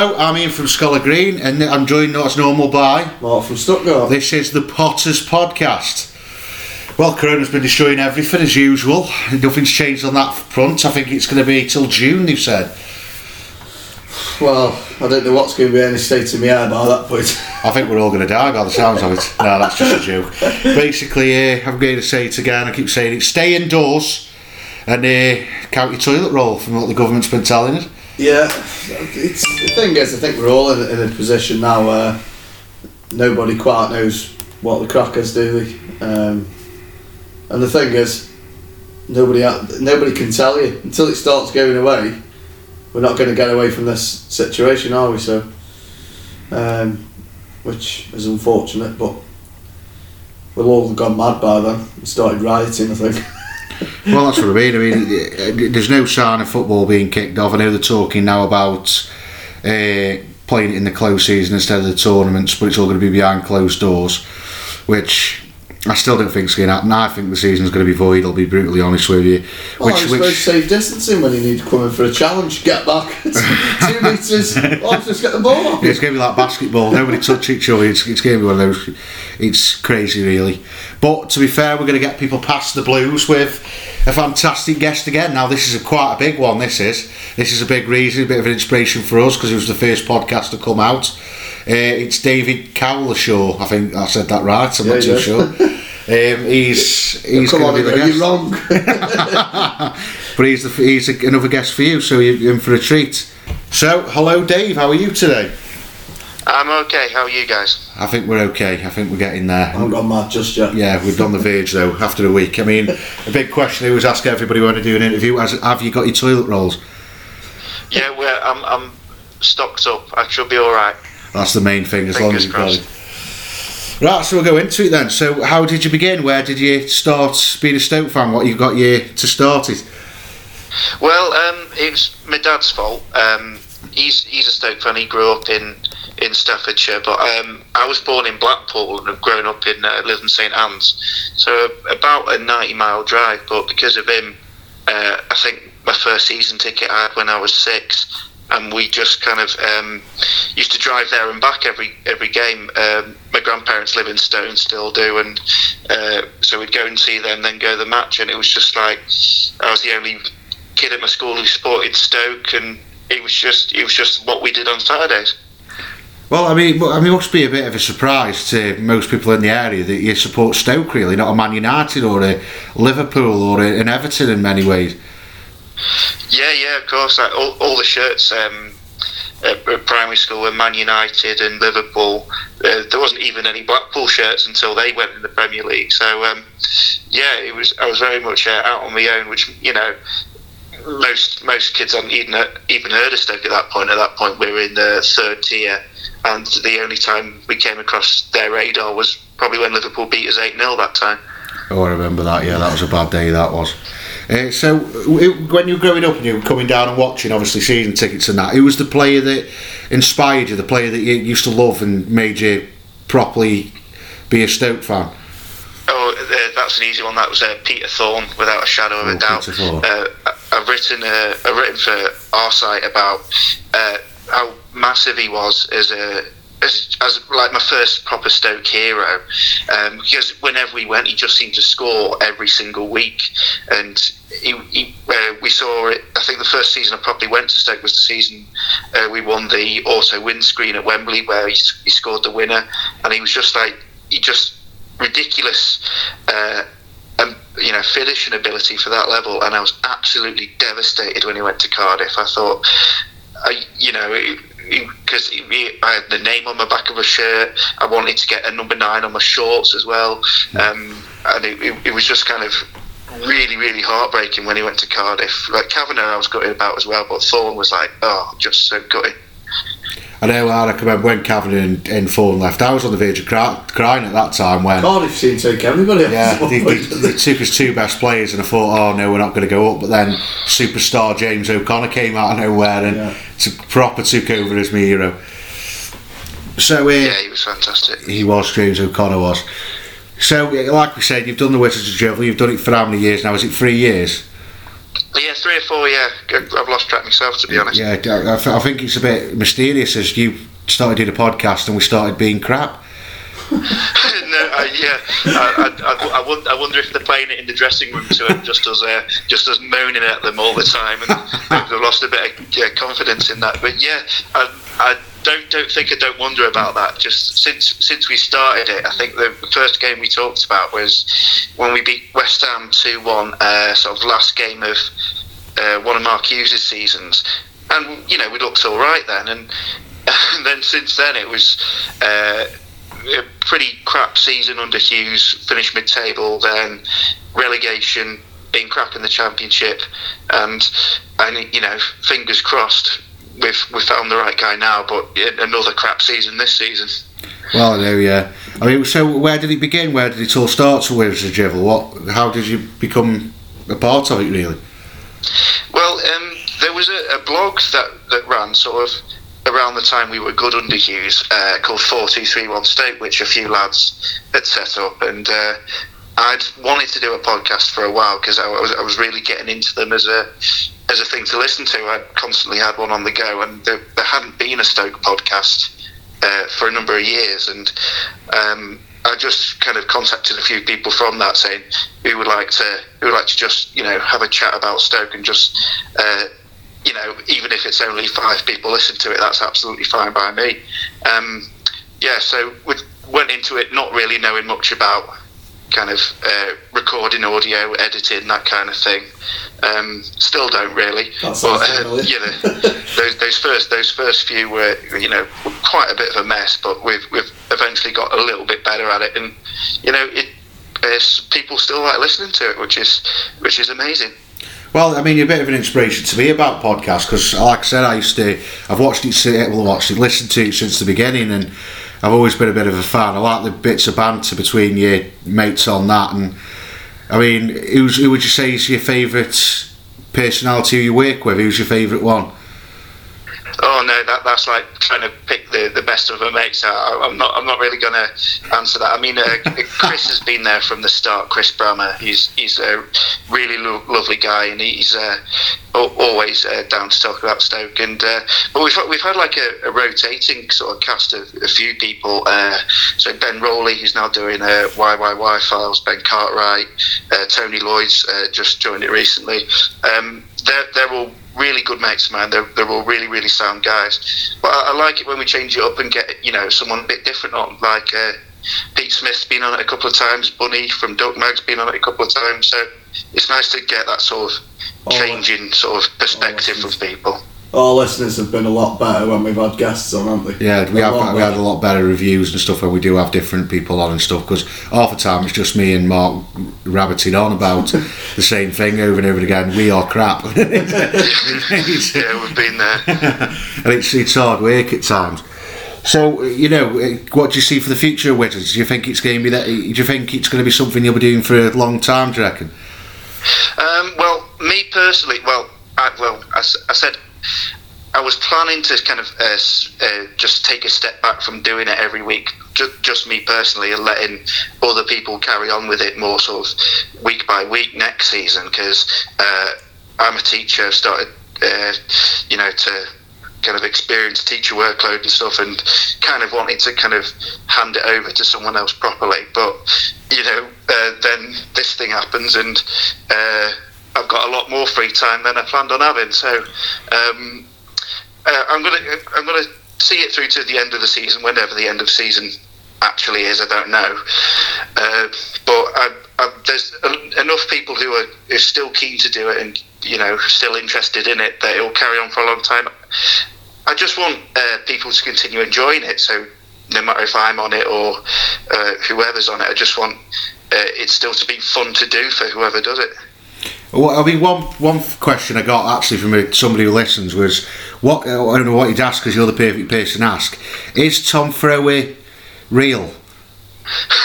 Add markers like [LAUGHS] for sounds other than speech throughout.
Hello, I'm Ian from Scholar Green, and I'm joined not as normal by. Mark from Stuttgart. This is the Potters Podcast. Well, Corona's been destroying everything as usual. Nothing's changed on that front. I think it's going to be till June, they've said. Well, I don't know what's going to be any state of my hair by that point. I think we're all going to die by the sounds of it. No, that's just a joke. Basically, uh, I'm going to say it again. I keep saying it. Stay indoors and uh, count your toilet roll from what the government's been telling us. Yeah, it's, the thing is, I think we're all in, in a position now where nobody quite knows what the crackers do. Um, and the thing is, nobody nobody can tell you until it starts going away. We're not going to get away from this situation, are we? So, um, which is unfortunate, but we'll all have gone mad by then and started rioting. I think. [LAUGHS] well, that's what I mean. I mean, there's no sign of football being kicked off. I know they're talking now about uh, playing it in the close season instead of the tournaments, but it's all going to be behind closed doors, which I still don't think it's going to happen. I think the season's going to be void. I'll be brutally honest with you. Well, which, which safe distancing when you need to come in for a challenge. Get back [LAUGHS] two [LAUGHS] metres. Oh, just get the ball off. Yeah, it's going to be like basketball. Nobody touch each other. It's, it's going to be one of those. It's crazy, really. But to be fair, we're going to get people past the blues with a fantastic guest again. Now, this is a quite a big one. This is. This is a big reason, a bit of an inspiration for us because it was the first podcast to come out. Uh, it's David Cowlishaw. I think I said that right. I'm yeah, not too sure. [LAUGHS] Um, he's he's going to be the guest. You're wrong. [LAUGHS] [LAUGHS] but he's the, he's a, another guest for you, so you're in for a treat. So, hello, Dave. How are you today? I'm okay. How are you guys? I think we're okay. I think we're getting there. I haven't gone mad just yet. Yeah, we've done the verge though. After a week, I mean, a big question I always ask everybody when I do an interview: has, Have you got your toilet rolls? Yeah, well, I'm, I'm stocked up. I should be all right. That's the main thing. As Fingers long as you've got it. Right, so we'll go into it then. So, how did you begin? Where did you start being a Stoke fan? What you got you to start it? Well, um, it was my dad's fault. Um, he's he's a Stoke fan. He grew up in in Staffordshire, but um, I was born in Blackpool and have grown up in uh, in St Anne's, so about a ninety mile drive. But because of him, uh, I think my first season ticket I had when I was six and we just kind of um, used to drive there and back every every game. Um, my grandparents live in Stone, still do, and uh, so we'd go and see them, then go to the match, and it was just like I was the only kid at my school who supported Stoke, and it was just it was just what we did on Saturdays. Well, I mean, I mean, it must be a bit of a surprise to most people in the area that you support Stoke, really, not a Man United or a Liverpool or an Everton in many ways. Yeah, yeah, of course. Like all, all the shirts um, at, primary school were Man United and Liverpool. Uh, there wasn't even any Blackpool shirts until they went in the Premier League. So um, yeah, it was. I was very much uh, out on my own, which you know. Most most kids hadn't even even heard of Stoke at that point. At that point, we were in the third tier, and the only time we came across their radar was probably when Liverpool beat us eight 0 that time. Oh, I remember that. Yeah, that was a bad day. That was. Uh, so, when you were growing up and you were coming down and watching, obviously season tickets and that, who was the player that inspired you, the player that you used to love and made you properly be a Stoke fan? Oh, uh, that's an easy one. That was uh, Peter Thorne, without a shadow of oh, a doubt. Uh, I've written uh, I've written for our site about uh, how massive he was as a as, as like my first proper Stoke hero um, because whenever we went, he just seemed to score every single week, and he, he, uh, we saw it. I think the first season I probably went to Stoke was the season uh, we won the auto windscreen at Wembley, where he, he scored the winner, and he was just like he just ridiculous. Uh, and you know finishing ability for that level, and I was absolutely devastated when he went to Cardiff. I thought, I, you know, because I had the name on the back of a shirt. I wanted to get a number nine on my shorts as well, um, and it, it, it, was just kind of really, really heartbreaking when he went to Cardiff. Like Kavanagh, I was gutted about as well, but Thorne was like, oh, just so gutted. I know, I remember when Kavanagh and, and Thorne left, I was on the verge of cry, crying at that time when. Cardiff seemed to take everybody Yeah, they, they, they, took us two best players, and I thought, oh no, we're not going to go up. But then superstar James O'Connor came out of nowhere and yeah. Took, proper took over as my hero. So uh, Yeah, he was fantastic. He was, James O'Connor was. So, like we said, you've done the Wizards of Drivel, you've done it for how many years now? Is it three years? Yeah, three or four. Yeah, I've lost track myself to be honest. Yeah, I think it's a bit mysterious as you started doing a podcast and we started being crap. [LAUGHS] no, uh, yeah, I, I, I, wonder, I, wonder, if they're playing it in the dressing room to him, just as uh, just as moaning at them all the time, and they've lost a bit of yeah, confidence in that. But yeah, I, I don't don't think I don't wonder about that. Just since since we started it, I think the, first game we talked about was when we beat West Ham two one, uh, sort of last game of uh, one of Mark Hughes' seasons, and you know we looked all right then, and, and [LAUGHS] then since then it was. Uh, a pretty crap season under Hughes, finished mid table, then relegation, being crap in the championship, and and you know, fingers crossed, we've we found the right guy now. But another crap season this season. Well, I know, yeah. I mean, so where did it begin? Where did it all start? So where was the Drivel? What? How did you become a part of it, really? Well, um, there was a, a blog that that ran sort of around the time we were good under Hughes, uh, called 4231 Stoke, which a few lads had set up. And uh, I'd wanted to do a podcast for a while because I was, I was really getting into them as a as a thing to listen to. I constantly had one on the go, and there, there hadn't been a Stoke podcast uh, for a number of years. And um, I just kind of contacted a few people from that saying who would like to who would like to just you know have a chat about Stoke and just uh, you know, even if it's only five people listen to it, that's absolutely fine by me. Um, yeah, so we went into it not really knowing much about kind of uh, recording audio, editing, that kind of thing. Um, still don't really. But uh, you know, [LAUGHS] those, those first those first few were you know quite a bit of a mess, but we've we've eventually got a little bit better at it, and you know it. people still like listening to it, which is which is amazing. Well, I mean, you're a bit of an inspiration to me about podcasts because, like I said, I used to, I've watched it, well, watched it, listened to it since the beginning, and I've always been a bit of a fan. I like the bits of banter between your mates on that, and I mean, who's, who would you say is your favourite personality you work with? Who's your favourite one? Oh no, that that's like trying to pick the, the best of her mates. I, am not I'm not really going to answer that. I mean, uh, Chris has been there from the start. Chris Brammer, he's he's a really lo- lovely guy, and he's uh, always uh, down to talk about Stoke. And uh, but we've we've had like a, a, rotating sort of cast of a few people. Uh, so Ben Rowley, who's now doing uh, YYY files. Ben Cartwright, uh, Tony Lloyd's just joined it recently. Um, they're they're all really good mates of mine. They're, they're all really, really sound guys. But I, I, like it when we change it up and get, you know, someone a bit different on. Like uh, Pete Smith's been on it a couple of times. Bunny from Duck Mag's been on it a couple of times. So it's nice to get that sort of changing sort of perspective from people our listeners have been a lot better when we've had guests on, haven't they? Yeah, we a have. We had a lot better reviews and stuff when we do have different people on and stuff. Because half the time it's just me and Mark rabbiting on about [LAUGHS] the same thing over and over again. We are crap. [LAUGHS] yeah, we've been there, [LAUGHS] and it's it's hard work at times. So you know, what do you see for the future of Wizards? Do you think it's going to be that? Do you think it's going to be something you'll be doing for a long time? Do you reckon? Um, well, me personally, well, I, well, I, I said I was planning to kind of uh, uh, just take a step back from doing it every week, just, just me personally, and letting other people carry on with it more sort of week by week next season. Because uh, I'm a teacher, I've started, uh, you know, to kind of experience teacher workload and stuff, and kind of wanted to kind of hand it over to someone else properly. But you know, uh, then this thing happens, and uh, I've got a lot more free time than I planned on having. So um, uh, I'm gonna I'm gonna see it through to the end of the season, whenever the end of season actually is. I don't know, uh, but I, I, there's enough people who are, still keen to do it and you know still interested in it that it will carry on for a long time. I just want uh, people to continue enjoying it. So no matter if I'm on it or uh, whoever's on it, I just want uh, it still to be fun to do for whoever does it. Well, I mean, one one question I got actually from somebody who listens was, what I don't know what you'd ask because you're the perfect person to ask. Is Tom Throwaway real? [LAUGHS]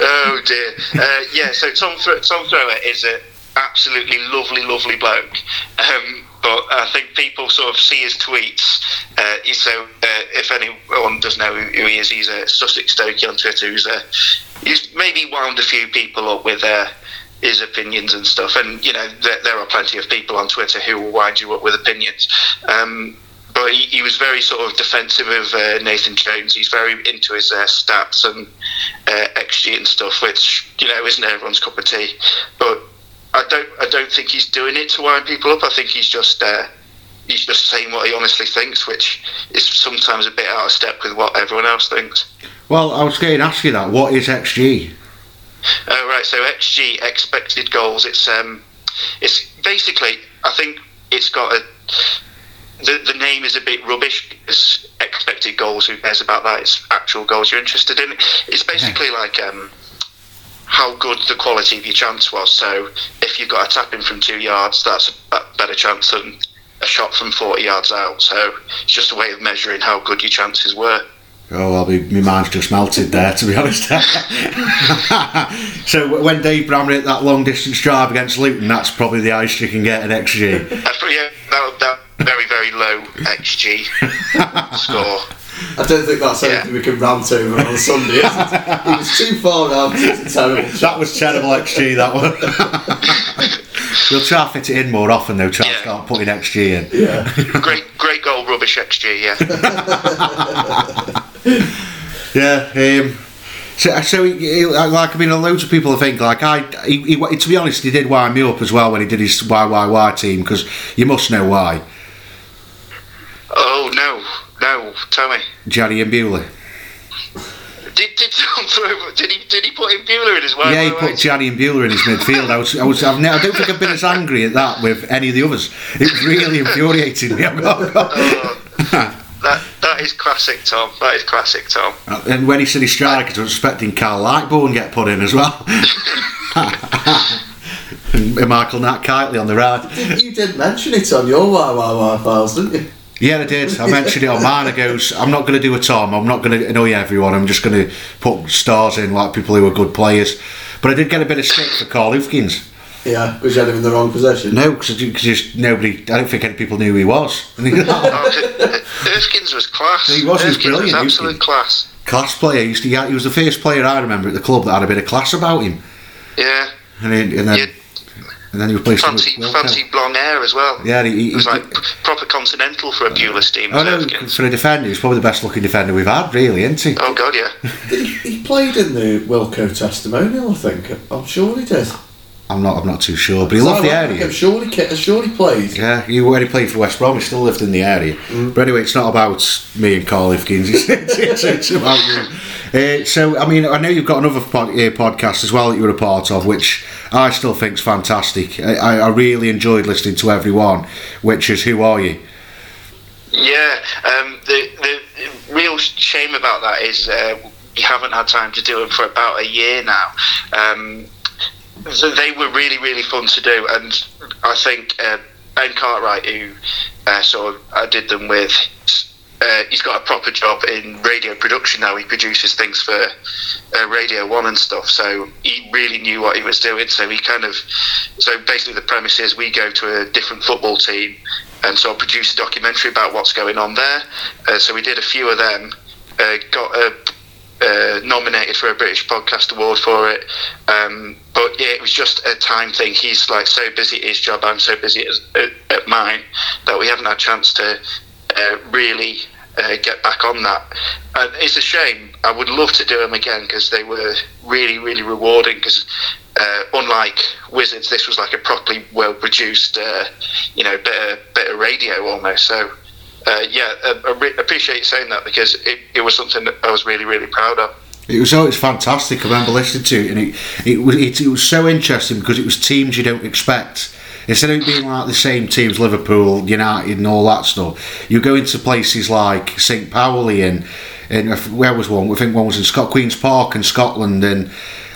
oh dear. Uh, yeah. So Tom Tom Thrower is an absolutely lovely, lovely bloke. Um, but I think people sort of see his tweets. Uh, so uh, if anyone does know who he is, he's a Sussex Stokey on Twitter. Who's a, he's maybe wound a few people up with. Uh, his opinions and stuff. And you know, there, there, are plenty of people on Twitter who will wind you up with opinions. Um, but he, he, was very sort of defensive of uh, Nathan Jones. He's very into his uh, stats and uh, XG and stuff, which you know isn't everyone's cup of tea. But I don't I don't think he's doing it to wind people up. I think he's just uh, he's just saying what he honestly thinks, which is sometimes a bit out of step with what everyone else thinks. Well, I was going to ask you that. What is XG? Oh right, so XG expected goals. It's um, it's basically I think it's got a the, the name is a bit rubbish because expected goals. Who cares about that? It's actual goals you're interested in. It's basically yeah. like um, how good the quality of your chance was. So if you've got a tap in from two yards, that's a better chance than a shot from 40 yards out. So it's just a way of measuring how good your chances were. Oh, well, my mind's just melted there, to be [LAUGHS] honest. so when Dave Brammer hit that long distance drive against Luton, that's probably the highest you can get at XG. That's pretty, yeah, that, that very, very low XG [LAUGHS] score. I don't think that's anything yeah. we can rant over on Sunday. It? it was too far out. It's terrible. That was terrible XG. That one. [LAUGHS] we'll try to fit it in more often though. Try yeah. to start putting XG in. Yeah. [LAUGHS] great, great goal, rubbish XG. Yeah. [LAUGHS] yeah. Um, so, so he, he, like I mean, loads of people think like I. He, he, to be honest, he did wind me up as well when he did his YYY team because you must know why. Oh no, no, tell me. Johnny and Bewley. Did, did, did he did he put in Bueller in his way? Yeah, he put Johnny and Bewley in his midfield. I was I was I've I don't think I've been as angry at that with any of the others. It really infuriated me. [LAUGHS] oh, that that is classic Tom. That is classic Tom. Uh, and when he said he's strikers, I was expecting Kyle Lightbourne get put in as well. [LAUGHS] and Michael Nat Kitely on the right. You did mention it on your YYY files, didn't you? Yeah, I did. I mentioned it on mine. I goes, I'm not going to do a Tom. I'm not going to annoy everyone. I'm just going to put stars in like people who are good players. But I did get a bit of stick for Carl Hoefkens. Yeah, because you had him in the wrong position. No, because just nobody. I don't think any people knew who he was. [LAUGHS] oh, was class. He was. He was brilliant. Was absolute Hoefkens. class. Class player. He, used to, he was the first player I remember at the club that had a bit of class about him. Yeah. And, he, and then. Yeah and then he replaced fancy, him with fancy blonde hair as well. Yeah, he, he, was like proper continental for a Pulis team. Oh no, for a defender, he's probably the best looking defender we've had, really, isn't he? Oh god, yeah. [LAUGHS] he, he played in the Wilco testimonial, I think. I'm sure he did. I'm not. I'm not too sure, but he loved the area. I'm sure he, I'm sure he played. Yeah, he already played for West Brom. He still lived in the area. Mm. But anyway, it's not about me and Carl Hoefkens. [LAUGHS] It's, it's, it's, about you. Uh, so, I mean, I know you've got another pod, uh, podcast as well that you were a part of, which I still think is fantastic. I, I really enjoyed listening to everyone. Which is Who Are You? Yeah, um, the the real shame about that is uh, we haven't had time to do them for about a year now. Um, so they were really really fun to do, and I think uh, Ben Cartwright, who uh, sort of I did them with, uh, he's got a proper job in radio production now. He produces things for uh, Radio One and stuff, so he really knew what he was doing. So he kind of, so basically the premise is we go to a different football team and sort of produce a documentary about what's going on there. Uh, so we did a few of them. Uh, got uh, nominated for a British Podcast Award for it. Um, but yeah, it was just a time thing. He's like so busy at his job, I'm so busy at, at mine that we haven't had a chance to uh, really uh, get back on that. And it's a shame. I would love to do them again because they were really, really rewarding. Because uh, unlike Wizards, this was like a properly well produced, uh, you know, better, better radio almost. So uh, yeah, uh, I re- appreciate saying that because it, it was something that I was really, really proud of. It was always fantastic. I remember listening to it, and it it was it, it, was so interesting because it was teams you don't expect. Instead of being like the same teams, Liverpool, United, and all that stuff, you go into places like St Pauli and and where was one? I think one was in Scott Queens Park in Scotland, and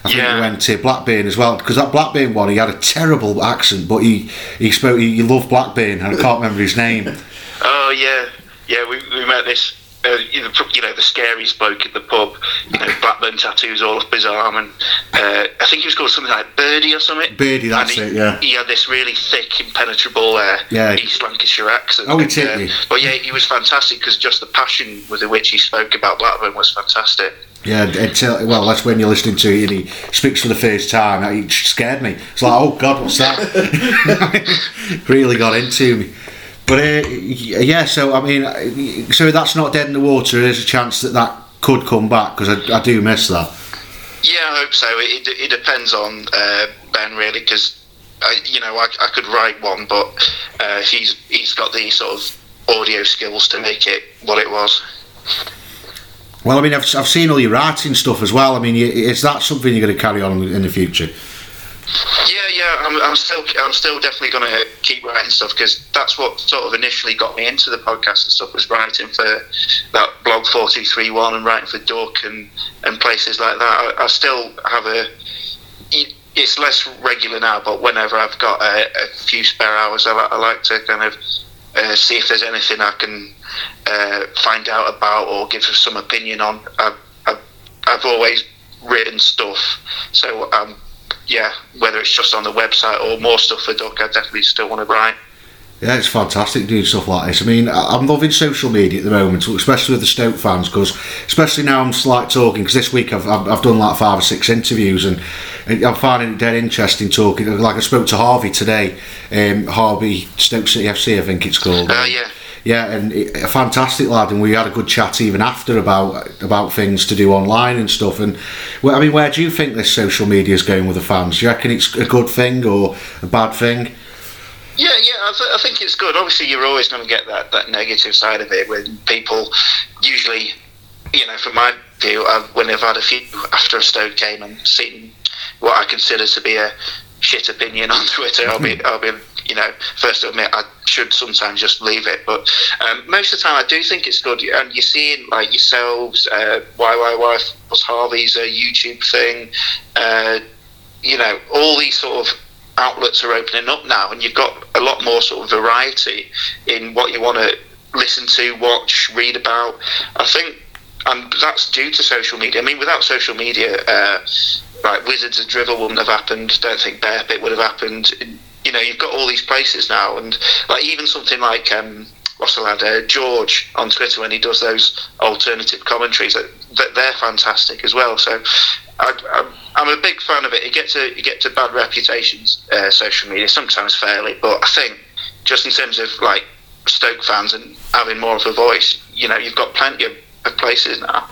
I think yeah. we went to Blackburn as well because that Blackburn one he had a terrible accent, but he he spoke he, he loved Blackburn, and I can't remember his name. [LAUGHS] Oh yeah, yeah. We, we met this uh, you, know, you know the scariest bloke at the pub. You know, Blackburn tattoos all up his arm, and uh, I think he was called something like Birdie or something. Birdie, that's he, it. Yeah. He had this really thick, impenetrable uh, yeah. East Lancashire accent. Oh, he did. Uh, but yeah, he was fantastic because just the passion with which he spoke about Blackburn was fantastic. Yeah, until, well, that's when you're listening to it and he speaks for the first time. It scared me. It's like, oh God, what's that? [LAUGHS] really got into me. But uh, yeah, so I mean, so that's not dead in the water. There's a chance that that could come back because I, I, do miss that. Yeah, I hope so. It, it depends on uh, Ben really because you know I, I, could write one, but uh, he's he's got the sort of audio skills to make it what it was. Well, I mean, I've, I've seen all your writing stuff as well. I mean, is that something you're going to carry on in the future? Yeah, yeah, I'm, I'm still, I'm still definitely going to keep writing stuff because that's what sort of initially got me into the podcast and stuff was writing for that blog four two three one and writing for Duck and and places like that. I, I still have a. It's less regular now, but whenever I've got a, a few spare hours, I, I like to kind of uh, see if there's anything I can uh, find out about or give some opinion on. I've, I've, I've always written stuff, so um, yeah, whether it's just on the website or more stuff for Duck, I definitely still want to write. Yeah, it's fantastic doing stuff like this. I mean, I'm loving social media at the moment, especially with the Stoke fans, because especially now I'm like talking, because this week I've, I've, I've, done like five or six interviews and I'm finding it dead interesting talking. Like I spoke to Harvey today, um, Harvey Stoke City FC, I think it's called. Oh, uh, yeah yeah, and a fantastic lad, and we had a good chat even after about about things to do online and stuff. And well, I mean, where do you think this social media is going with the fans? Do you reckon it's a good thing or a bad thing? Yeah, yeah, I, th- I think it's good. Obviously, you're always going to get that, that negative side of it when people usually, you know, from my view, I've, when I've had a few after a Stoke game and seen what I consider to be a shit opinion on [LAUGHS] Twitter, I'll be, hmm. I'll be you know, first admit, I should sometimes just leave it. But um, most of the time, I do think it's good. And you're seeing like yourselves, uh, YYY was Harvey's a uh, YouTube thing. Uh, you know, all these sort of outlets are opening up now, and you've got a lot more sort of variety in what you want to listen to, watch, read about. I think, and that's due to social media. I mean, without social media, uh, like Wizards of Drivel wouldn't have happened. Don't think Bear Pit would have happened you know, you've got all these places now, and like even something like um, what's the lad, uh, George on Twitter when he does those alternative commentaries, that, that they're fantastic as well. So I, am a big fan of it. It gets a it gets a bad reputations, uh, social media sometimes fairly, but I think just in terms of like Stoke fans and having more of a voice, you know, you've got plenty of, of places now.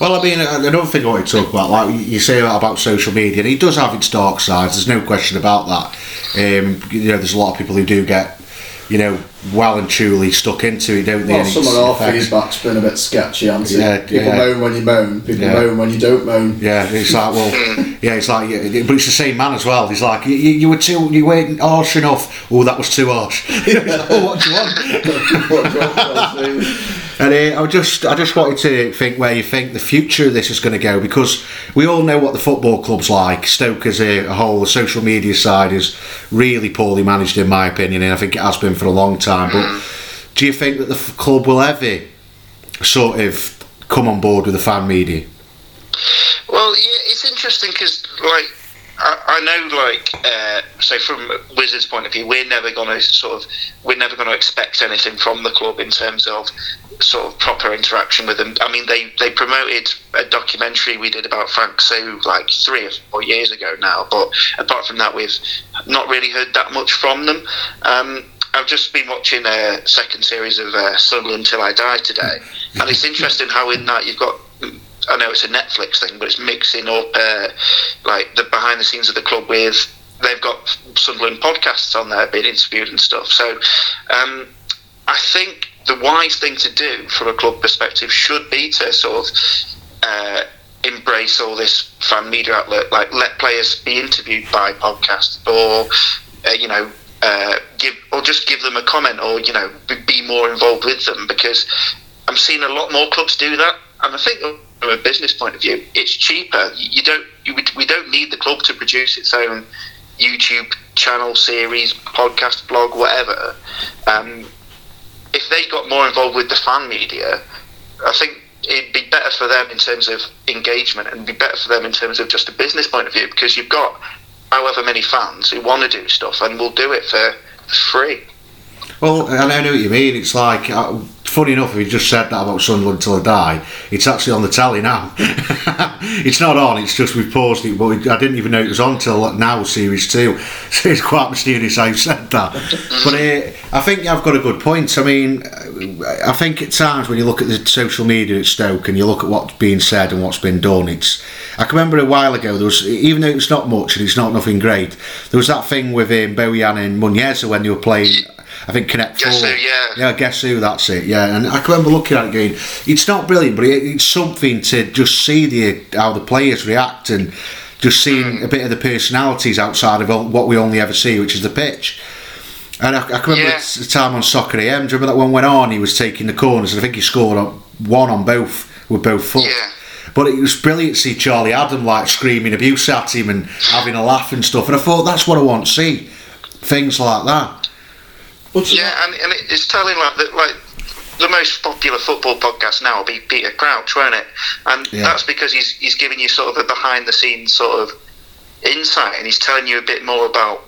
Well, I mean, another thing I want to talk about, like you say about social media, and it does have its dark sides. There's no question about that. Um, you know, there's a lot of people who do get, you know, well and truly stuck into it, don't they? Well, some of our feedback's been a bit sketchy, hasn't yeah, it? People yeah. moan when you moan, people yeah. moan when you don't moan. Yeah, it's like, well, [LAUGHS] yeah, it's like, but it's the same man as well. He's like, you, you were too, you weren't harsh enough. Oh, that was too harsh. [LAUGHS] oh, what do you want? [LAUGHS] what do you want and uh, I just, I just wanted to think where you think the future of this is going to go because we all know what the football club's like. Stoke as a, a whole, the social media side is really poorly managed, in my opinion, and I think it has been for a long time. But do you think that the f- club will ever sort of come on board with the fan media? Well, yeah, it's interesting because like I, I know, like, uh, so from Wizards' point of view, we're never going to sort of, we're never going to expect anything from the club in terms of sort of proper interaction with them. I mean, they, they promoted a documentary we did about Frank Soo like three or four years ago now, but apart from that, we've not really heard that much from them. Um, I've just been watching a second series of uh, Sunderland Till I Die today, and it's [LAUGHS] interesting how in that you've got I know it's a Netflix thing, but it's mixing up uh, like the behind the scenes of the club with they've got Sunderland podcasts on there being interviewed and stuff. So um, I think the wise thing to do from a club perspective should be to sort of uh, embrace all this fan media outlet, like let players be interviewed by podcasts or uh, you know uh, give or just give them a comment or you know be more involved with them because I'm seeing a lot more clubs do that, and I think from a business point of view, it's cheaper. You don't you, we don't need the club to produce its own YouTube channel, series, podcast, blog, whatever. Um, if they got more involved with the fan media, I think it'd be better for them in terms of engagement and be better for them in terms of just a business point of view because you've got however many fans who want to do stuff and will do it for free. Well, I know what you mean. It's like, uh, funny enough, if you just said that about Sunderland till I die, it's actually on the telly now. [LAUGHS] it's not on, it's just we've paused it, but I didn't even know it was on till now, Series 2. [LAUGHS] So it's quite mysterious how you said that. but uh, I think I've got a good point. I mean, I think at times when you look at the social media at Stoke and you look at what's being said and what's been done, it's. I can remember a while ago, there was, even though it's not much and it's not nothing great, there was that thing with um, Bojan and Muniesa when they were playing I think Connect Guess Four. Who, yeah. Yeah, guess who? That's it. Yeah, and I can remember looking at it going, it's not brilliant, but it's something to just see the how the players react and just seeing mm. a bit of the personalities outside of what we only ever see, which is the pitch. And I, I can remember yeah. the time on Soccer AM. Do you remember that one went on? He was taking the corners, and I think he scored on, one on both with both foot. Yeah. But it was brilliant to see Charlie Adam like screaming abuse at him and having a laugh and stuff. And I thought that's what I want to see, things like that. What's yeah, and, and it's telling like that, like the most popular football podcast now will be Peter Crouch, won't it? And yeah. that's because he's he's giving you sort of a behind the scenes sort of insight, and he's telling you a bit more about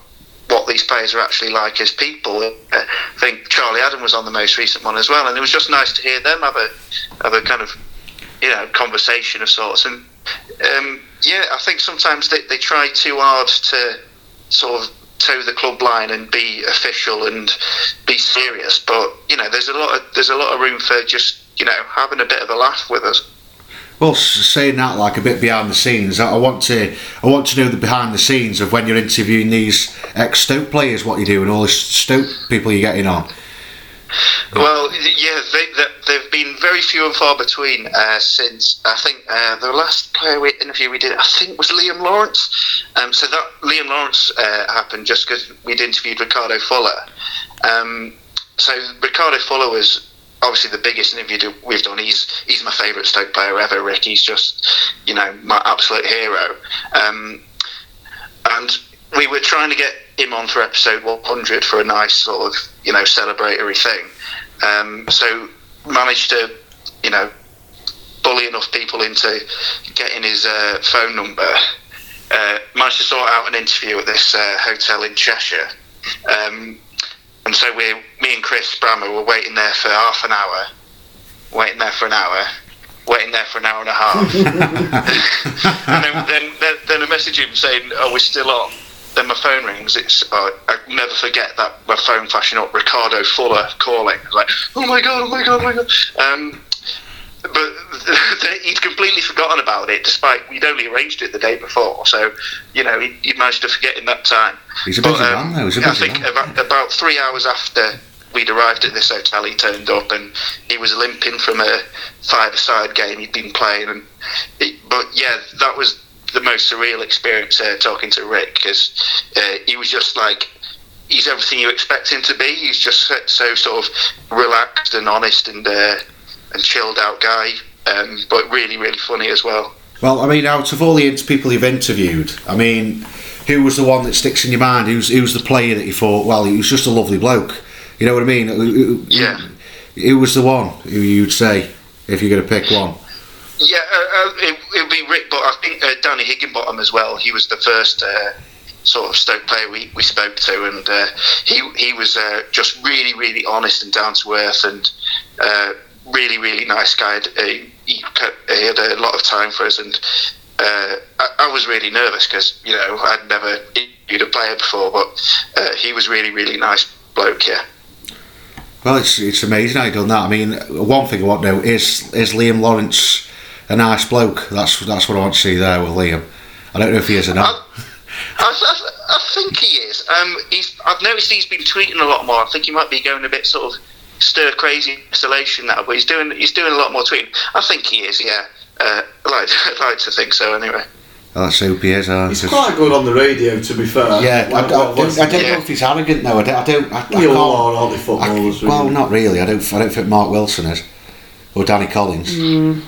what these players are actually like as people. I think Charlie Adam was on the most recent one as well, and it was just nice to hear them have a have a kind of you know conversation of sorts. And um, yeah, I think sometimes they, they try too hard to sort of toe the club line and be official and be serious. But you know, there's a lot of there's a lot of room for just you know having a bit of a laugh with us. Well, saying that like a bit behind the scenes, I want to I want to know the behind the scenes of when you're interviewing these ex Stoke players, what you do, and all the Stoke people you're getting on. Well, yeah, they, have been very few and far between uh, since I think uh, the last player we, interview we did, I think, was Liam Lawrence. Um, so that Liam Lawrence uh, happened just because we'd interviewed Ricardo Fuller. Um, so Ricardo Fuller was obviously the biggest interview we've done. He's he's my favourite Stoke player ever. Rick, he's just you know my absolute hero. Um, and we were trying to get him on for episode 100 for a nice sort of you know celebratory thing. Um, so managed to you know bully enough people into getting his uh, phone number. Uh, managed to sort out an interview at this uh, hotel in Cheshire. Um, and so we, me and Chris Brammer were waiting there for half an hour, waiting there for an hour, waiting there for an hour and a half. [LAUGHS] [LAUGHS] and then, then, then, then I him saying, "Oh, we're still on." Then my phone rings. It's uh, I never forget that my phone flashing up Ricardo Fuller calling. Like, oh my god, oh my god, oh my god. Um, but [LAUGHS] he'd completely forgotten about it, despite we'd only arranged it the day before. So, you know, he, he managed to forget in that time. He's a busy but, um, man, though. He's a busy I think man. About, about three hours after we'd arrived at this hotel, he turned up and he was limping from a five-a-side game he'd been playing. And it, but yeah, that was the most surreal experience uh, talking to Rick because uh, he was just like he's everything you expect him to be. He's just so sort of relaxed and honest and uh, and chilled out guy, um, but really really funny as well. Well, I mean, out of all the people you've interviewed, I mean, who was the one that sticks in your mind? Who's who's the player that you thought? Well, he was just a lovely bloke. You know what I mean? Yeah. Who was the one who you'd say if you're going to pick one? Yeah, uh, uh, it, would be Rick, but I think uh, Danny Higginbottom as well. He was the first uh, sort of Stoke player we, we spoke to, and uh, he he was uh, just really really honest and down to earth, and really really nice guy. He, he, he, had a lot of time for us, and I, I, was really nervous because you know I'd never interviewed a player before, but he was really really nice bloke. Yeah. Well, it's it's amazing how you done that. I mean, one thing I want to know is is Liam Lawrence a nice bloke. That's that's what I want to see there with Liam. I don't know if he is or not. I, I, I think he is. Um, he's. I've noticed he's been tweeting a lot more. I think he might be going a bit sort of stir crazy isolation now, but he's doing he's doing a lot more tweeting. I think he is. Yeah, uh, I'd, like, [LAUGHS] I'd like to think so. Anyway. Well, that's hope he is. Uh, he's quite good on the radio, to be fair. Yeah, like, I, don't, I don't yeah. know if he's arrogant though. I don't. I don't. I, I all are, aren't they, footballers? well, not really. I don't. I don't think Mark Wilson is, or Danny Collins. Mm.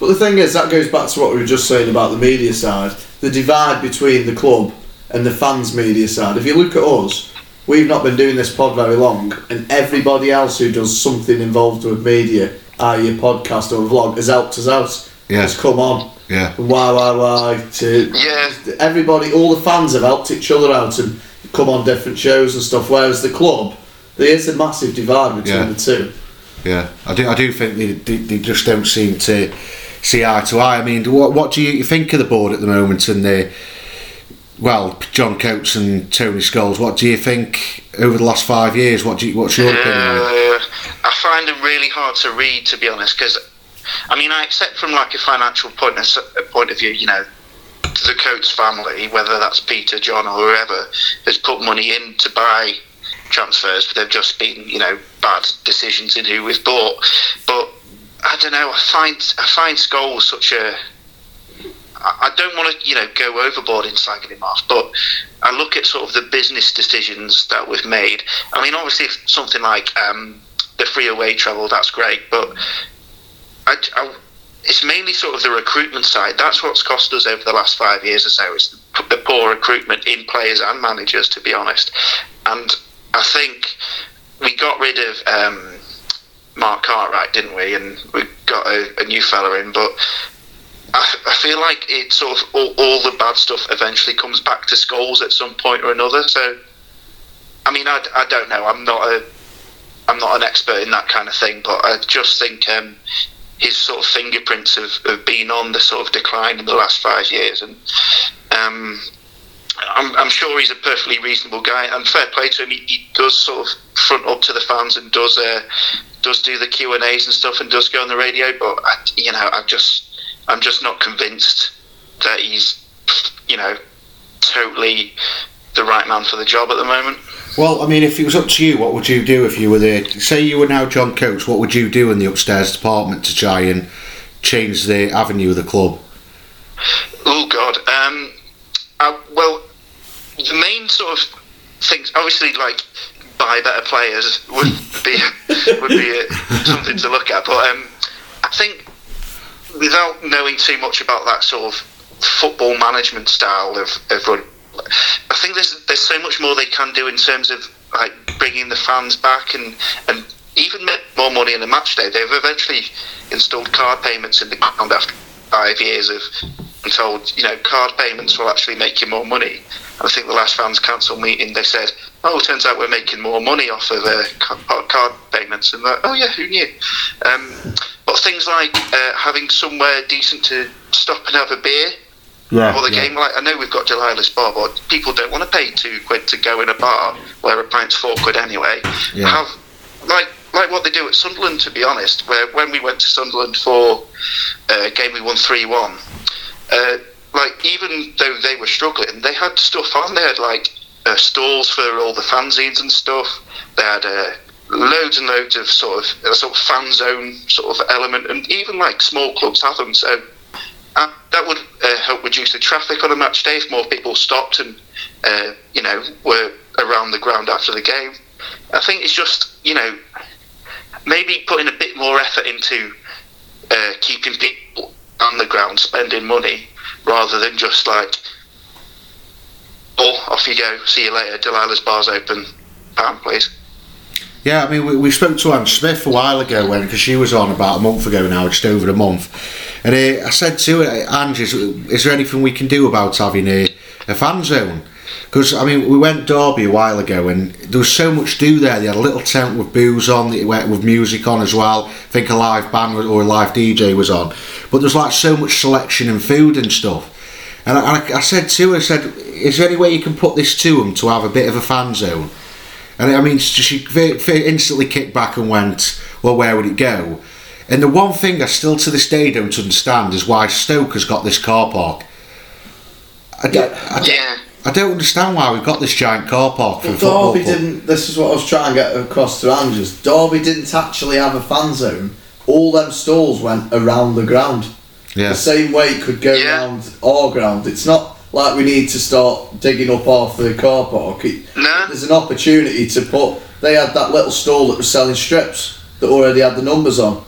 But the thing is, that goes back to what we were just saying about the media side. The divide between the club and the fans' media side. If you look at us, we've not been doing this pod very long, and everybody else who does something involved with media our your podcast or vlog has helped us out. Yeah. Has come on. Yeah. Why, why, why? To Yeah. everybody, all the fans have helped each other out and come on different shows and stuff. Whereas the club, there is a massive divide between Yeah. the two. Yeah, I do. I do think they, they, they just don't seem to see eye to eye. I mean, what what do you think of the board at the moment and the well, John Coates and Tony Scholes? What do you think over the last five years? What do you, what's your opinion? Uh, I find them really hard to read, to be honest, because I mean, I accept from like a financial point of, point of view, you know, the Coates family, whether that's Peter, John, or whoever, has put money in to buy transfers, but they've just been, you know, bad decisions in who we've bought. But I don't know. I find I find Scholes such a I don't want to, you know, go overboard in slagging him off, but I look at sort of the business decisions that we've made. I mean, obviously, something like um, the free away travel, that's great, but I, I, it's mainly sort of the recruitment side. That's what's cost us over the last five years or so. Is the poor recruitment in players and managers, to be honest. And I think we got rid of um, Mark Cartwright, didn't we? And we got a, a new fella in, but I, I feel like it sort of all, all the bad stuff eventually comes back to Scholes at some point or another. So, I mean, I, I don't know. I'm not a I'm not an expert in that kind of thing, but I just think um, his sort of fingerprints have, have been on the sort of decline in the last five years, and um, I'm, I'm sure he's a perfectly reasonable guy. And fair play to him, he, he does sort of front up to the fans and does uh, does do the Q and A's and stuff, and does go on the radio. But I, you know, I'm just I'm just not convinced that he's you know totally the right man for the job at the moment. Well, I mean, if it was up to you, what would you do if you were there? Say you were now John Coates, what would you do in the upstairs department to try and change the avenue of the club? Oh God. Um, well, the main sort of things, obviously, like buy better players would be would be uh, something to look at. But um, I think without knowing too much about that sort of football management style of, of I think there's there's so much more they can do in terms of like bringing the fans back and and even make more money in a match day. They've eventually installed card payments in the ground after five years of and told you know card payments will actually make you more money. And I think the last fans council meeting they said, oh, it turns out we're making more money off of uh, card payments. And like, oh yeah, who knew? Um, but things like uh, having somewhere decent to stop and have a beer Yeah. or the game. Like I know we've got Delilah's bar, but people don't want to pay two quid to go in a bar where a pint's four quid anyway. Yeah. Have like like what they do at Sunderland, to be honest. Where when we went to Sunderland for uh, a game we won three one, uh, like even though they were struggling, they had stuff on. They had like uh, stalls for all the fanzines and stuff. They had. Uh, Loads and loads of sort of a sort of fan zone sort of element, and even like small clubs have them. So uh, that would uh, help reduce the traffic on a match day if more people stopped and uh, you know were around the ground after the game. I think it's just you know maybe putting a bit more effort into uh, keeping people on the ground spending money rather than just like oh off you go see you later Delilah's bar's open. Pound please. Yeah, I mean, we, we spoke to Anne Smith a while ago when because she was on about a month ago now, just over a month, and uh, I said to her, Ange, is, is there anything we can do about having a, a fan zone? Because I mean, we went Derby a while ago, and there was so much to do there. They had a little tent with booze on, it went with music on as well. I think a live band or a live DJ was on, but there's like so much selection and food and stuff. And I, I, I said to her, I said, is there any way you can put this to them to have a bit of a fan zone? And I mean, she instantly kicked back and went, "Well, where would it go?" And the one thing I still to this day don't understand is why Stoke has got this car park. I don't, I, yeah I don't understand why we've got this giant car park for But football Derby club. didn't. This is what I was trying to get across to Andrews. Derby didn't actually have a fan zone. All them stalls went around the ground. Yeah, The same way it could go Yeah. around our ground. It's not like we need to start digging up half the car park. It, no there's an opportunity to put. They had that little stall that was selling strips that already had the numbers on.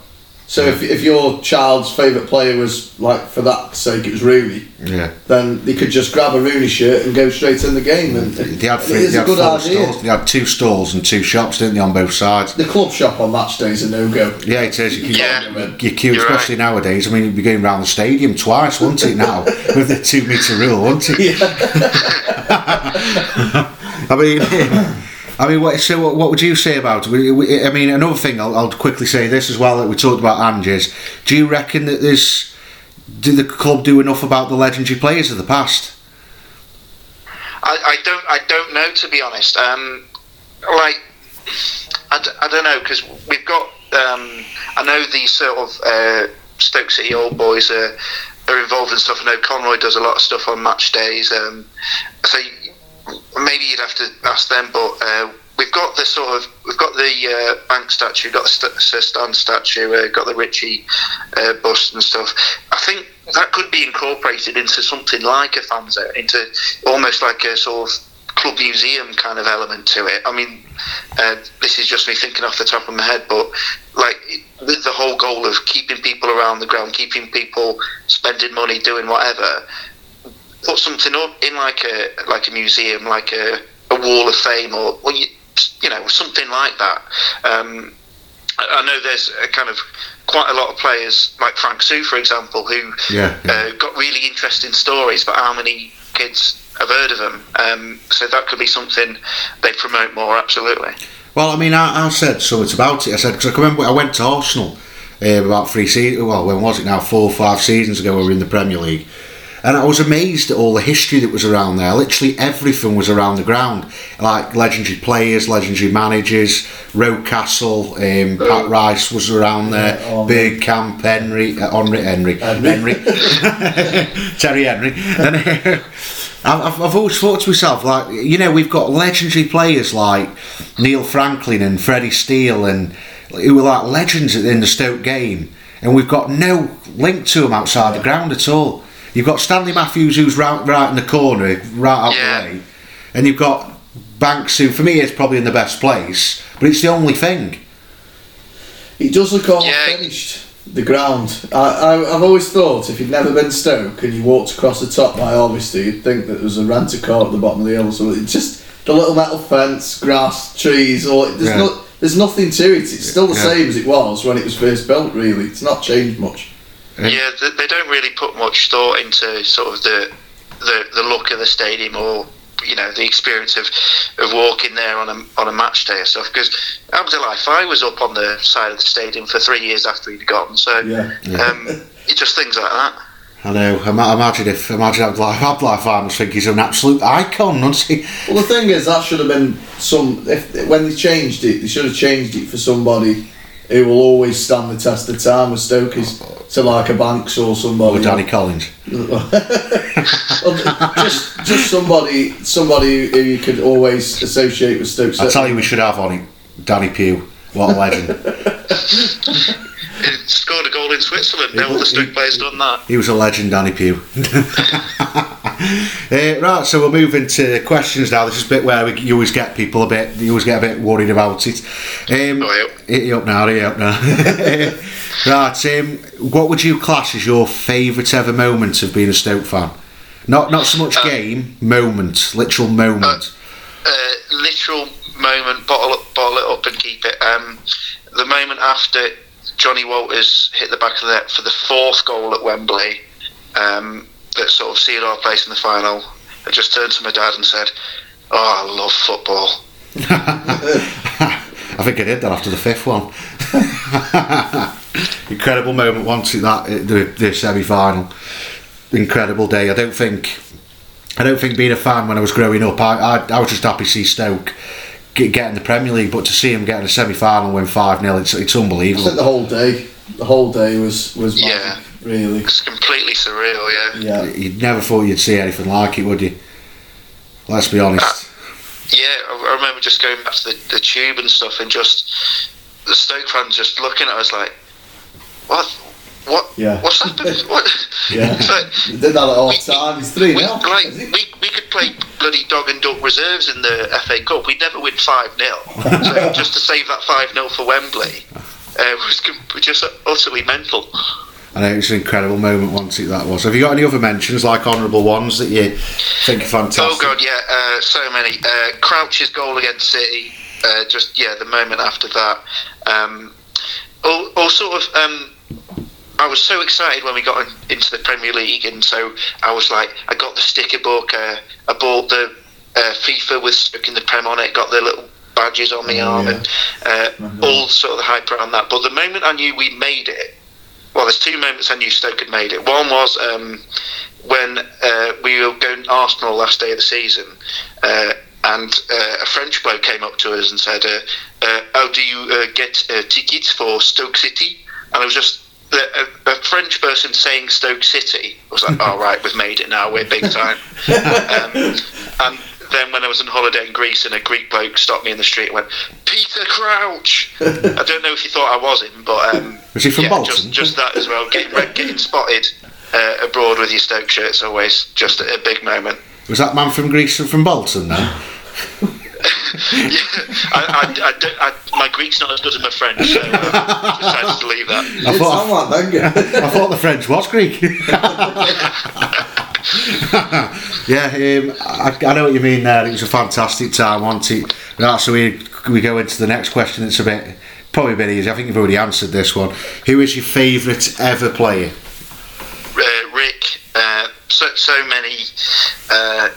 So if, if your child's favourite player was like for that sake it was Rooney, Yeah. then they could just grab a Rooney shirt and go straight in the game. And They had, three, is they a had good four idea. stalls. They had two stalls and two shops, didn't they, on both sides? The club shop on match days is a no go. Yeah, it is. You can Yeah. you queue, You're especially nowadays. I mean, you'd be going around the stadium twice, wouldn't it, now? [LAUGHS] With the two metre rule, wouldn't it? [LAUGHS] I mean, [LAUGHS] I mean, what, so what, what would you say about it? I mean, another thing, I'll, I'll quickly say this as well that we talked about Anges. Do you reckon that there's. Do the club do enough about the legendary players of the past? I, I don't I don't know to be honest. Um, like I, d- I don't know because we've got um, I know these sort of uh, Stoke City old boys are, are involved in stuff. I know Conroy does a lot of stuff on match days. Um, so maybe you'd have to ask them, but. Uh, We've got the sort of we've got the uh, bank statue, got the Sir Stan statue, uh, got the Ritchie uh, bust and stuff. I think that could be incorporated into something like a fanzone, into almost like a sort of club museum kind of element to it. I mean, uh, this is just me thinking off the top of my head, but like the whole goal of keeping people around the ground, keeping people spending money, doing whatever, put something up in like a like a museum, like a, a wall of fame, or, or you, you know something like that. Um, I know there's a kind of quite a lot of players like Frank Soo, for example, who Yeah, yeah. Uh, got really interesting stories, but how many kids have heard of them? Um, so that could be something they promote more. Absolutely. Well, I mean, I, I said something about it. I said, because I remember I went to Arsenal uh, about three seasons, well, when was it now? Four or five seasons ago, we were in the Premier League. And I was amazed at all the history that was around there. Literally everything was around the ground. Like legendary players, legendary managers, Rocastle, um, Pat Rice was around there, Yeah, oh, Bergkamp, Henry, uh, Henry, Henry, Henry. [LAUGHS] Terry Henry. And uh, I've, I've always thought to myself, like, you know, we've got legendary players like Neil Franklin and Freddie Steele, and who were like legends in the Stoke game, and we've got no link to them outside the ground at all. You've got Stanley Matthews, who's right, right in the corner, right out Yeah. the way, and you've got Banks, who for me is probably in the best place, but it's the only thing. It does look all Yeah. finished. The ground. I, I, I've always thought if you'd never been Stoke and you walked across the top by Ormisty, you'd think that there was a renter court at the bottom of the hill or something. It's just the little metal fence, grass, trees. Or there's Yeah. no, there's nothing to it. It's still the Yeah. same as it was when it was first built. Really, it's not changed much. Yeah. Yeah, they, they don't really put much thought into sort of the the, the look of the stadium or you know the experience of, of walking there on a on a match day or stuff. Because Abdoulaye Faye was up on the side of the stadium for three years after he'd gone, so Yeah. um, it's just things like that. I know. Imagine if imagine Abdullah Abdullah Farmers think he's an absolute icon, doesn't he? Well, the thing is, that should have been some. If when they changed it, they should have changed it for somebody who will always stand the test of time with Stokies. To like a Banks or Or somebody. Danny Collins. [LAUGHS] Just just somebody somebody who you could always associate with Stoke. I tell you, we should have on it Danny Pugh. What a legend. He scored a goal in Switzerland. No other Stoke players done that. He was a legend, Danny Pugh. [LAUGHS] [LAUGHS] Uh, right, so we'll move into questions now. This is a bit where we, you always get people a bit, you always get a bit worried about it. Um, Oh, hit you up now, hit you up now. [LAUGHS] right, um, what would you class as your favourite ever moment of being a Stoke fan? Not not so much game, moment, literal moment. uh, literal moment, bottle up, bottle it up and keep it. Um, the moment after Johnny Walters hit the back of the net for the fourth goal at Wembley, um, that sort of sealed our place in the final. I just turned to my dad and said, "Oh, I love football." [LAUGHS] I think I did that after the fifth one. [LAUGHS] Incredible moment once it that it- the, the semi final. Incredible day. I don't think I don't think being a fan when I was growing up, I I, I was just happy to see Stoke get, get in the Premier League, but to see him get in a semi final and win five 0 it's it's I think unbelievable. the whole day, the whole day was was Yeah. magic, really. It's completely surreal, yeah. Yeah. You'd never thought you'd see anything like it, would you? Let's be honest. Yeah, I I remember just going back to the, the tube and stuff, and just the Stoke fans just looking at us like, "What? What? Yeah. What's happened? [LAUGHS] what?" Yeah. It's like, We did that all we- time. It's three we, now. like we, we could play bloody dog and duck reserves in the FA Cup. We'd never win five 0 [LAUGHS] So just to save that five 0 for Wembley, uh, [LAUGHS] was just utterly mental. I know it's an incredible moment, once it? That was. Have you got any other mentions, like honourable ones, that you think are fantastic? Oh God, yeah, uh, so many. Uh, Crouch's goal against City, uh, just yeah, the moment after that. Um, all, all sort of. Um, I was so excited when we got in, into the Premier League, and so I was like, I got the sticker book. Uh, I bought the uh, FIFA with in the Prem on it. Got the little badges on my oh, arm, yeah. and uh, all sort of the hype around that. But the moment I knew we made it, well, there's two moments I knew Stoke had made it. One was um, when uh, we were going to Arsenal last day of the season, uh, and uh, a French bloke came up to us and said, uh, uh, "How do you uh, get tickets for Stoke City?" And it was just a, a, French person saying Stoke City. I was like, [LAUGHS] "All oh, right, we've made it now. We're big time." [LAUGHS] um, and then when I was on holiday in Greece and a Greek bloke stopped me in the street and went, Peter Crouch! [LAUGHS] I don't know if he thought I was him, but. Um, was he from yeah, Bolton? Just, just that as well. Getting, getting spotted uh, abroad with your Stoke shirt is always just a, a, big moment. Was that man from Greece and from Bolton then? [LAUGHS] yeah, I, I, I, my Greek's not as good as my French, so I decided to leave that. I thought, like I thought the French was Greek. [LAUGHS] [LAUGHS] yeah, um, I, I, know what you mean there. It was a fantastic time, wasn't it? Right, so we we go into the next question. It's a bit probably a bit easy. I think you've already answered this one. Who is your favourite ever player? Uh, Rick. Uh, so so many. Uh,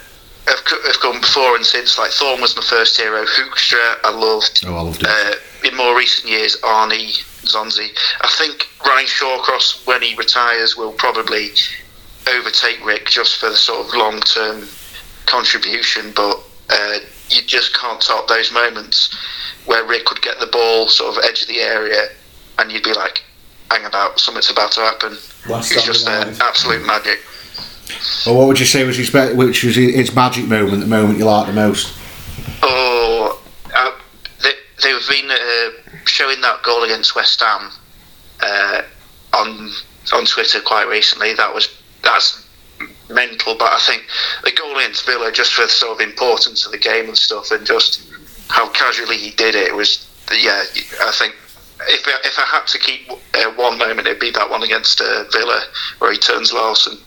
have, have gone before and since. Like Thorne was my first hero. Hoekstra, I loved. Oh, I loved it. Uh, in more recent years, Arnie, Zonzi. I think Ryan Shawcross, when he retires, will probably overtake Rick just for the sort of long term contribution, but uh, you just can't top those moments where Rick would get the ball sort of edge of the area and you'd be like, hang about, something's about to happen. Last it's just uh, absolute magic. Well, what would you say was his which was his magic moment, the moment you liked the most? Oh, uh, they, they've been uh, showing that goal against West Ham uh, on on Twitter quite recently. That was that's mental. But I think the goal against Villa, just for the sort of importance of the game and stuff, and just how casually he did it, was yeah. I think if if I had to keep uh, one moment, it'd be that one against uh, Villa where he turns Laursen.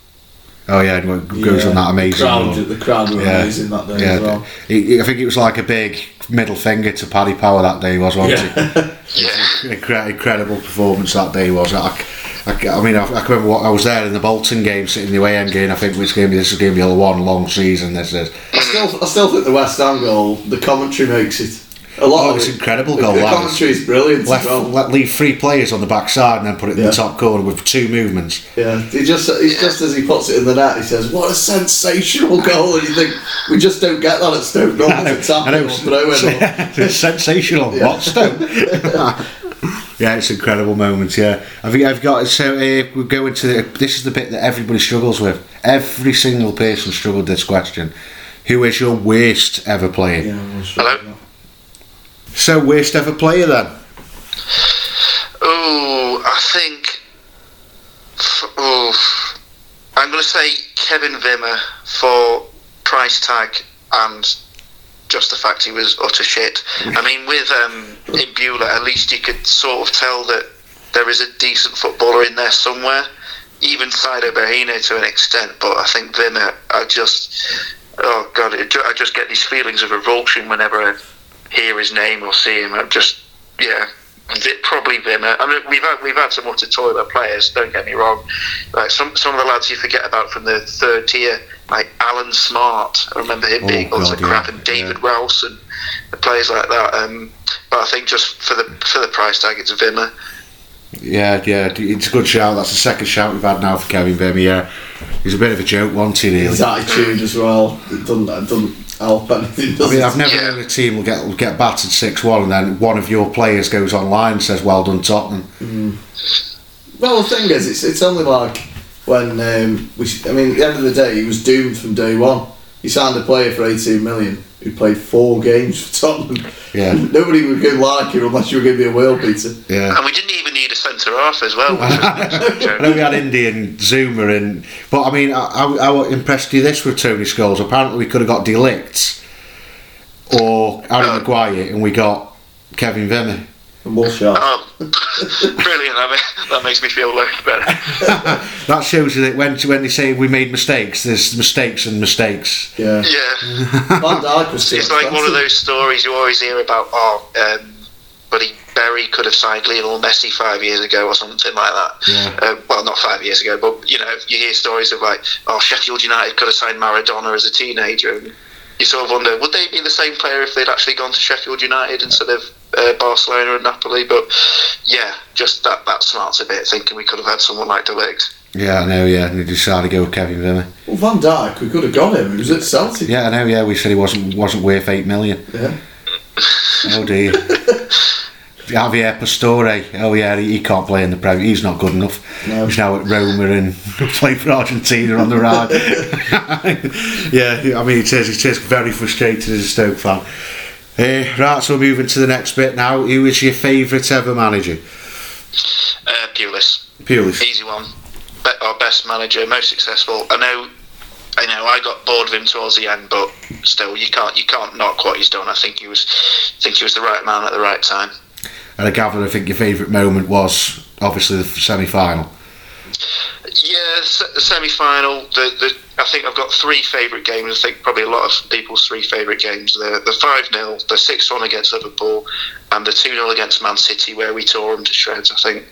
Oh yeah, it goes yeah, on that amazing. The crowd, the crowd were yeah. amazing that day yeah. as well. I think it was like a big middle finger to Paddy Power that day, was wasn't yeah. it? yeah, [LAUGHS] incredible performance that day was. I, I, I mean, I, I, remember what I was there in the Bolton game, sitting in the away end game. I think to be this is going to be one long season. This is. I still, I still think the West Ham goal, the commentary makes it. A lot oh, it's it, incredible goal. The, the commentary is brilliant. Left, well. let leave three players on the back side and then put it in yeah. the top corner with two movements. Yeah, he just he's just as he puts it in the net, he says, "What a sensational goal!" And you think we just don't get that at Stoke. No, [LAUGHS] I know, I know. [LAUGHS] it's sensational. Yeah. What Stoke? [LAUGHS] yeah, it's incredible moments. Yeah, I think I've got so uh, we go into the, this is the bit that everybody struggles with. Every single person struggled this question. Who is your worst ever player? Yeah, Hello. So worst ever player then? Oh, I think. Oh, I'm going to say Kevin Wimmer for price tag and just the fact he was utter shit. I mean, with um, Imbula, at least you could sort of tell that there is a decent footballer in there somewhere. Even Saido Berahino to an extent, but I think Wimmer, I just, oh god, I just get these feelings of revulsion whenever I hear his name or see him. I'm just, yeah, probably Vimmer. I mean, we've had we've had some utter toilet players. Don't get me wrong. Like some some of the lads you forget about from the third tier, like Alan Smart. I remember him oh, being utter God, crap, yeah. and David yeah. Ralston, the players like that. Um, but I think just for the for the price tag, it's Vimmer. Yeah, yeah, it's a good shout. That's the second shout we've had now for Kevin Vimmer. Yeah, he's a bit of a joke, wasn't he? Really? His attitude as well. It doesn't, it doesn't [LAUGHS] help anything. I mean, I've never yeah. known a team will get will get battered six one, and then one of your players goes online and says, "Well done, Tottenham." Mm. Well, the thing is, it's it's only like when um, we. I mean, at the end of the day, he was doomed from day one. He signed a player for eighteen million who played four games for Tottenham. Yeah. [LAUGHS] Nobody would go like him unless you were going to be a world beater. Yeah. And we didn't even need a centre half as well. [LAUGHS] I know we had Indi and Zouma, and but I mean, how, how impressed you this with Tony Scholes? Apparently, we could have got de Ligt or Aaron uh, Maguire, and we got Kevin Wimmer. and more sharp. Oh, [LAUGHS] brilliant! That, that makes me feel loads better. [LAUGHS] that shows you that when when they say we made mistakes, there's mistakes and mistakes. Yeah. Yeah. Van Dijk It's like one of those stories you always hear about. Oh, um, Buddy Berry could have signed Lionel Messi five years ago or something like that. Yeah. Uh, well, not five years ago, but you know, you hear stories of like, oh, Sheffield United could have signed Maradona as a teenager. And you sort of wonder, would they be the same player if they'd actually gone to Sheffield United instead of uh, Barcelona and Napoli? But yeah, just that that smarts a bit, thinking we could have had someone like De Ligt. Yeah, I know. Yeah, and they decided to go with Kevin Villa. Well, Van Dijk, we could have got him. He was at Celtic. Yeah, I know. Yeah, we said he wasn't wasn't worth eight million. Yeah. Oh dear. [LAUGHS] Javier Pastore. Oh yeah, he, he can't play in the Premier. He's not good enough. No. He's now at Roma and [LAUGHS] playing for Argentina on the ride. [LAUGHS] yeah, I mean, it says it says very frustrated as a Stoke fan. Uh, right, so we're moving to the next bit now. Who is your favourite ever manager? Uh, Pulis. Pulis. easy one. Be- our best manager, most successful. I know, I know. I got bored of him towards the end, but still, you can't you can't knock what he's done. I think he was, I think he was the right man at the right time. And I gather, I think your favourite moment was obviously the semi-final. Yeah, the semi-final. The, the I think I've got three favourite games. I think probably a lot of people's three favourite games. The the five 0 the six one against Liverpool, and the two 0 against Man City, where we tore them to shreds. I think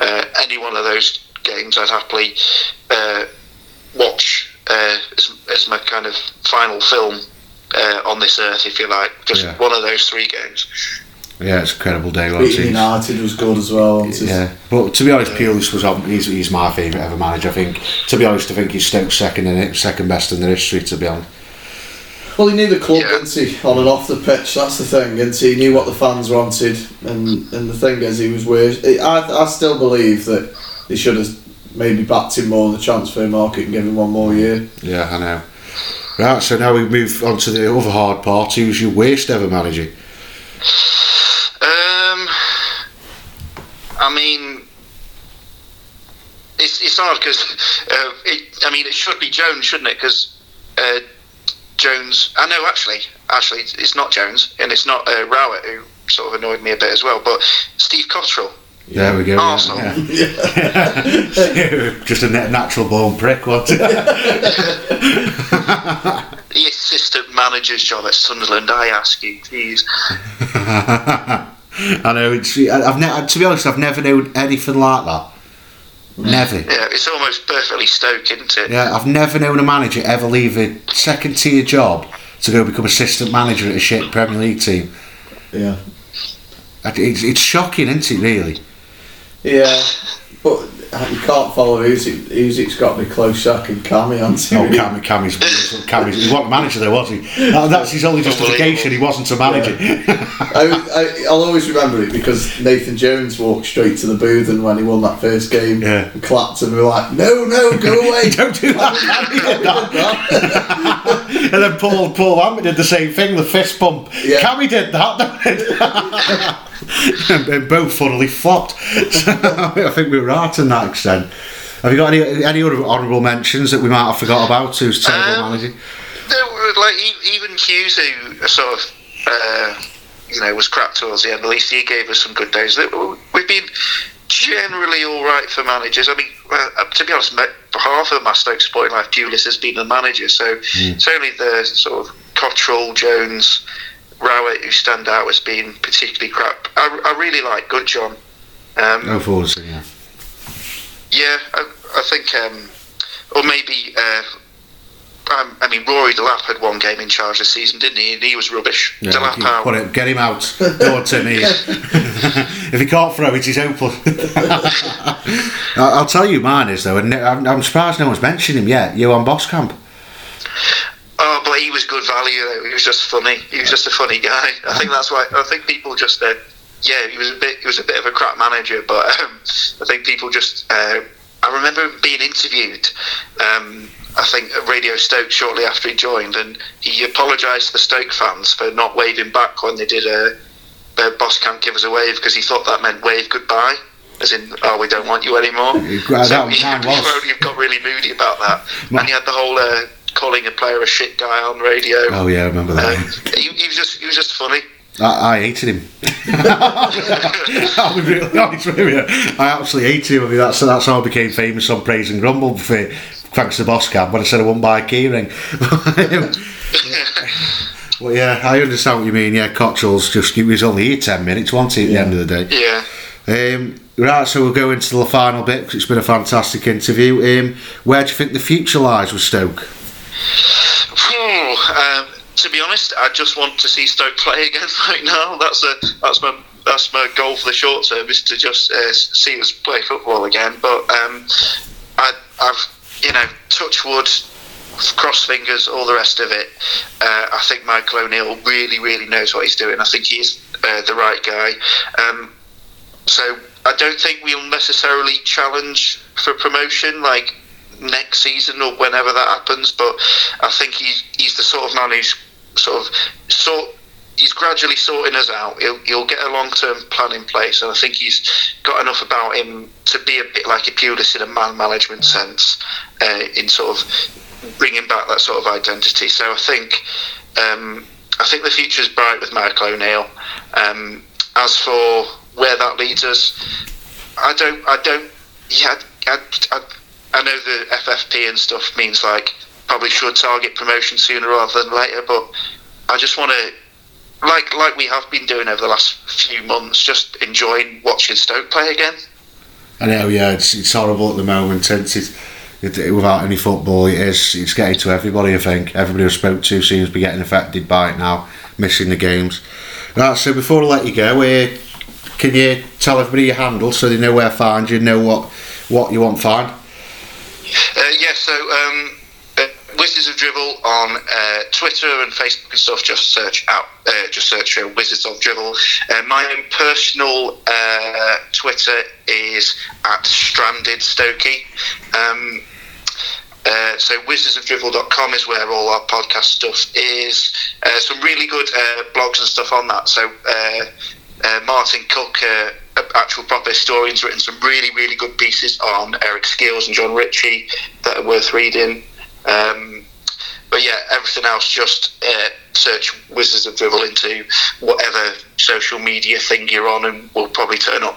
uh, any one of those games, I'd happily uh, watch uh, as, as my kind of final film uh, on this earth, if you like. Just Yeah. one of those three games. Yeah, it's an incredible day. wasn't Beating? United was good as well. wasn't? Yeah, but to be honest, Pulis was he's, he's my favourite ever manager. I think. To be honest, I think he's Stoke's second in it, second best in the history. To be honest. Well, he knew the club, Yeah. didn't he? On and off the pitch, that's the thing. And he knew what the fans wanted. And and the thing is, he was worth. I I still believe that they should have maybe backed him more in the transfer market and given him one more year. Yeah, I know. Right, so now we move on to the other hard part. Who's your worst ever manager? Um, I mean, hard because uh, it, I mean it should be Jones, shouldn't it? Because uh, Jones. I know actually, actually it's not Jones and it's not uh, Rowett who sort of annoyed me a bit as well, but Steve Cotterill. There we go. Arsenal. yeah. [LAUGHS] Just a natural born prick, it? [LAUGHS] The assistant manager's job at Sunderland, I ask you, please. [LAUGHS] I know. It's, I've ne- to be honest, I've never known anything like that. Never. Yeah, it's almost perfectly Stoke, isn't it? Yeah, I've never known a manager ever leave a second tier job to go become assistant manager at a shit Premier League team. Yeah. It's, it's shocking, isn't it? Really. Yeah. But you can't follow Usyk. Usyk's got to be close second. Cammy, hasn't he? Oh, Cam, Cammy's, Cammy's, he wasn't manager there, was he? That- That's his only justification. He wasn't a manager. I, I, I'll always remember it because Nathan Jones walked straight to the booth and when he won that first game Yeah. and clapped and we were like, no, no, go [LAUGHS] away. Don't do that. He and then Paul Paul Lambert did the same thing, the fist pump. Yeah. Cammy did that. [LAUGHS] [LAUGHS] and, both funnily flopped. So, [LAUGHS] I think we were right in that extent. Have you got any any other honourable mentions that we might have forgot about? Who's terrible Um, manager? There were, like even Hughes, who sort of uh, you know was crap towards the end. At least he gave us some good days. We've been generally all right for managers. I mean, uh, to be honest, half of my Stoke supporting life, Pulis has been the manager. So it's only the sort of Cotterill, Jones, Rowett who stand out as being particularly crap. I, I really like Good John. Um, Go forward, yeah. yeah, I, I think, um, or maybe, uh, um, I mean, Rory Delap had one game in charge this season, didn't he? And he was rubbish. Yeah, Delap out. put it, get him out. On, Tim. [LAUGHS] if he can't throw it, he's hopeless. [LAUGHS] I'll tell you mine is, though, and I'm, I'm surprised no one's mentioned him yet. You Johan Boskamp. Oh, but he was good value. Though. He was just funny. He was just a funny guy. I think that's why. I think people just. Uh, yeah, he was a bit. He was a bit of a crap manager, but um, I think people just. Uh, I remember being interviewed. Um, I think at Radio Stoke shortly after he joined, and he apologised to the Stoke fans for not waving back when they did a. Boss can't give us a wave because he thought that meant wave goodbye, as in, oh, we don't want you anymore. So [LAUGHS] he, was. you've got really moody about that, and he had the whole uh, calling a player a shit guy on radio. Oh, yeah, I remember that. Um, he, he was just he was just funny. I, I hated him. [LAUGHS] I'll be really honest with you. I absolutely hated him. I mean, that's that's how I became famous on Praise and Grumble for, thanks to the Boskamp when I said I won by a keyring. [LAUGHS] well, yeah, I understand what you mean. Yeah, Cotterill's just he was only here ten minutes, wasn't he? At yeah. the end of the day. Yeah. Um, right, so we'll go into the final bit because it's been a fantastic interview. Um, where do you think the future lies with Stoke? Um, to be honest, I just want to see Stoke play again [LAUGHS] right now. That's a that's my that's my goal for the short term is to just uh, see us play football again. But um, I, I've you know touch wood, cross fingers, all the rest of it. Uh, I think Michael O'Neill really really knows what he's doing. I think he's uh, the right guy. Um, so I don't think we'll necessarily challenge for promotion like next season or whenever that happens. But I think he's he's the sort of man who's sort of sort he's gradually sorting us out. He'll, he'll get a long term plan in place, and I think he's got enough about him to be a bit like a Pulis in a man management sense, uh, in sort of bringing back that sort of identity. So I think um, I think the future is bright with Michael O'Neill. Um, as for where that leads us, I don't I don't yeah I, I, know the FFP and stuff means like probably should target promotion sooner rather than later, but I just want to, like like we have been doing over the last few months, just enjoying watching Stoke play again. I know, yeah, it's, it's horrible at the moment. It's, it, without any football, it is. It's getting to everybody. I think everybody I spoke to seems to be getting affected by it now, missing the games. Right, so before I let you go, uh, can you tell everybody your handle so they know where to find you, know what what you want find? So um, uh, Wizards of Drivel on uh, Twitter and Facebook and stuff. Just search out, uh, just search for Wizards of Drivel. Uh, my own personal uh, Twitter is at Stranded Stokey. Um, uh, so wizardsofdrivel.com is where all our podcast stuff is. Uh, some really good blogs and stuff on that. So Martin Cook actual proper historians written some really, really good pieces on Eric Skeels and John Ritchie that are worth reading. Um, but yeah, everything else just uh, search Wizards of Drivel into whatever social media thing you're on, and we'll probably turn up.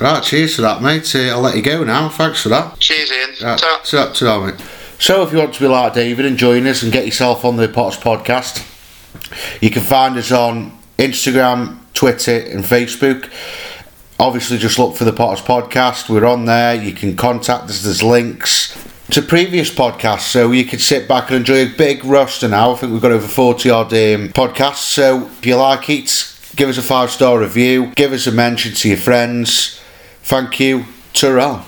Right, cheers for that, mate. Uh, I'll let you go now. Thanks for that. Cheers, Ian. Right, ta. Ta, ta, mate. So, if you want to be like David and join us and get yourself on the Potters podcast, you can find us on Instagram, Twitter, and Facebook obviously just look for the Potters podcast. We're on there. You can contact us. There's links to previous podcasts, so you can sit back and enjoy a big roster now. I think we've got over 40 odd um, podcasts. So if you like it, give us a five star review, give us a mention to your friends. Thank you. Ta